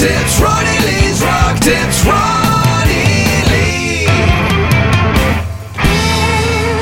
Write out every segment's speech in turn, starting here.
Tips, Ronnie Lee's Rock Tips, Ronnie Lee.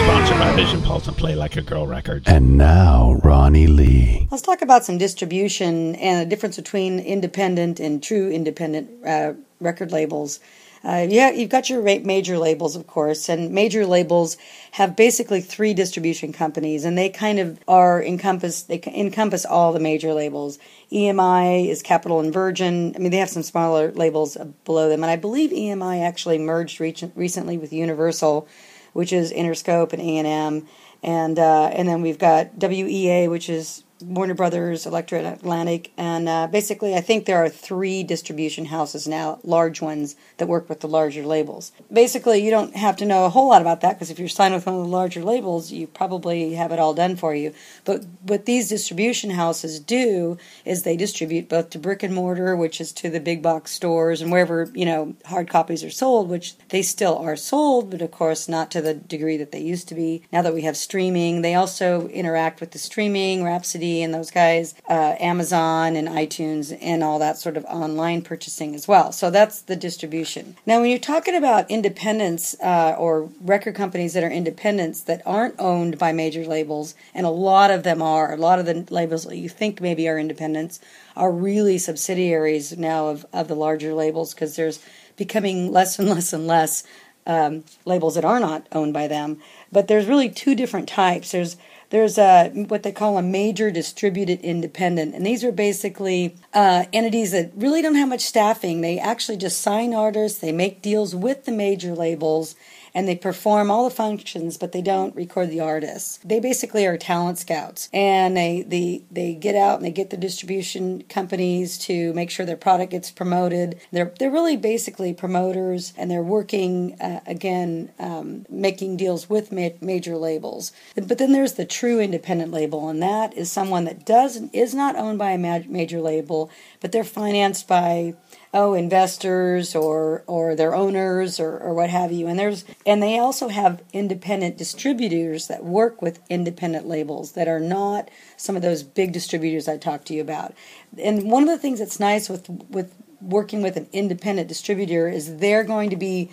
Sponsored by Vision Pulse and Play Like a Girl Records. And now, Ronnie Lee. Let's talk about some distribution and the difference between independent and true independent uh, record labels. Uh, yeah, you've got your major labels, of course, and major labels have basically three distribution companies, and they kind of are encompass they encompass all the major labels. EMI is Capitol and Virgin. I mean, they have some smaller labels below them, and I believe EMI actually merged re- recently with Universal, which is Interscope and A and M, and uh, and then we've got WEA, which is Warner Brothers, Elektra Atlantic, and uh, basically, I think there are three distribution houses now, large ones that work with the larger labels. Basically, you don't have to know a whole lot about that because if you're signed with one of the larger labels, you probably have it all done for you. But what these distribution houses do is they distribute both to brick and mortar, which is to the big box stores and wherever you know hard copies are sold, which they still are sold, but of course not to the degree that they used to be. Now that we have streaming, they also interact with the streaming, Rhapsody and those guys, uh, Amazon and iTunes and all that sort of online purchasing as well. So that's the distribution. Now, when you're talking about independents uh, or record companies that are independents that aren't owned by major labels, and a lot of them are, a lot of the labels that you think maybe are independents are really subsidiaries now of, of the larger labels because there's becoming less and less and less um, labels that are not owned by them. But there's really two different types. There's there's a what they call a major distributed independent, and these are basically uh, entities that really don't have much staffing. They actually just sign artists, they make deals with the major labels, and they perform all the functions, but they don't record the artists. They basically are talent scouts, and they they they get out and they get the distribution companies to make sure their product gets promoted. They're they're really basically promoters, and they're working uh, again, um, making deals with ma- major labels. But then there's the true independent label, and that is someone that does is not owned by a major label, but they're financed by oh investors or or their owners or, or what have you. And there's and they also have independent distributors that work with independent labels that are not some of those big distributors I talked to you about. And one of the things that's nice with with working with an independent distributor is they're going to be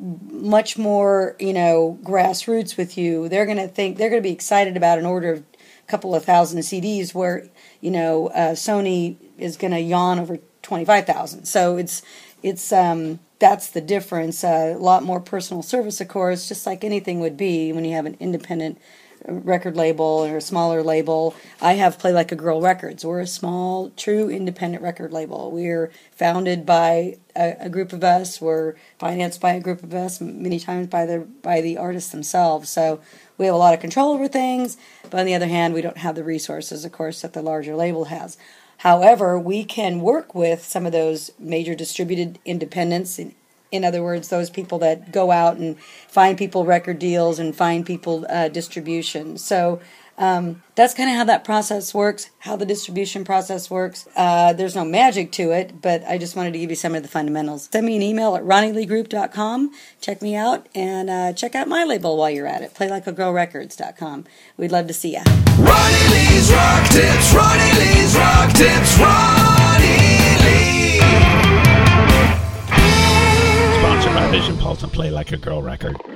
much more you know grassroots with you. They're going to think they're going to be excited about an order of a couple of thousand CDs where you know uh, Sony is going to yawn over twenty five thousand. So it's it's um, that's the difference. Uh, a lot more personal service, of course, just like anything would be when you have an independent record label or a smaller label. I have Play Like a Girl Records. We're a small, true independent record label. We're founded by a, a, group of us. We're financed by a group of us, many times by the by the artists themselves. So we have a lot of control over things. But on the other hand, we don't have the resources, of course, that the larger label has. However, we can work with some of those major distributed independents. In, in other words, those people that go out and find people record deals and find people uh, distribution. So um, that's kind of how that process works, how the distribution process works. Uh, there's no magic to it, but I just wanted to give you some of the fundamentals. Send me an email at ronnieleegroup.com. Check me out and uh, check out my label while you're at it, playlikeagirlrecords.com. We'd love to see you. Ronnie Lee's Rock Tips, Ronnie Lee's Rock Like a Girl Record.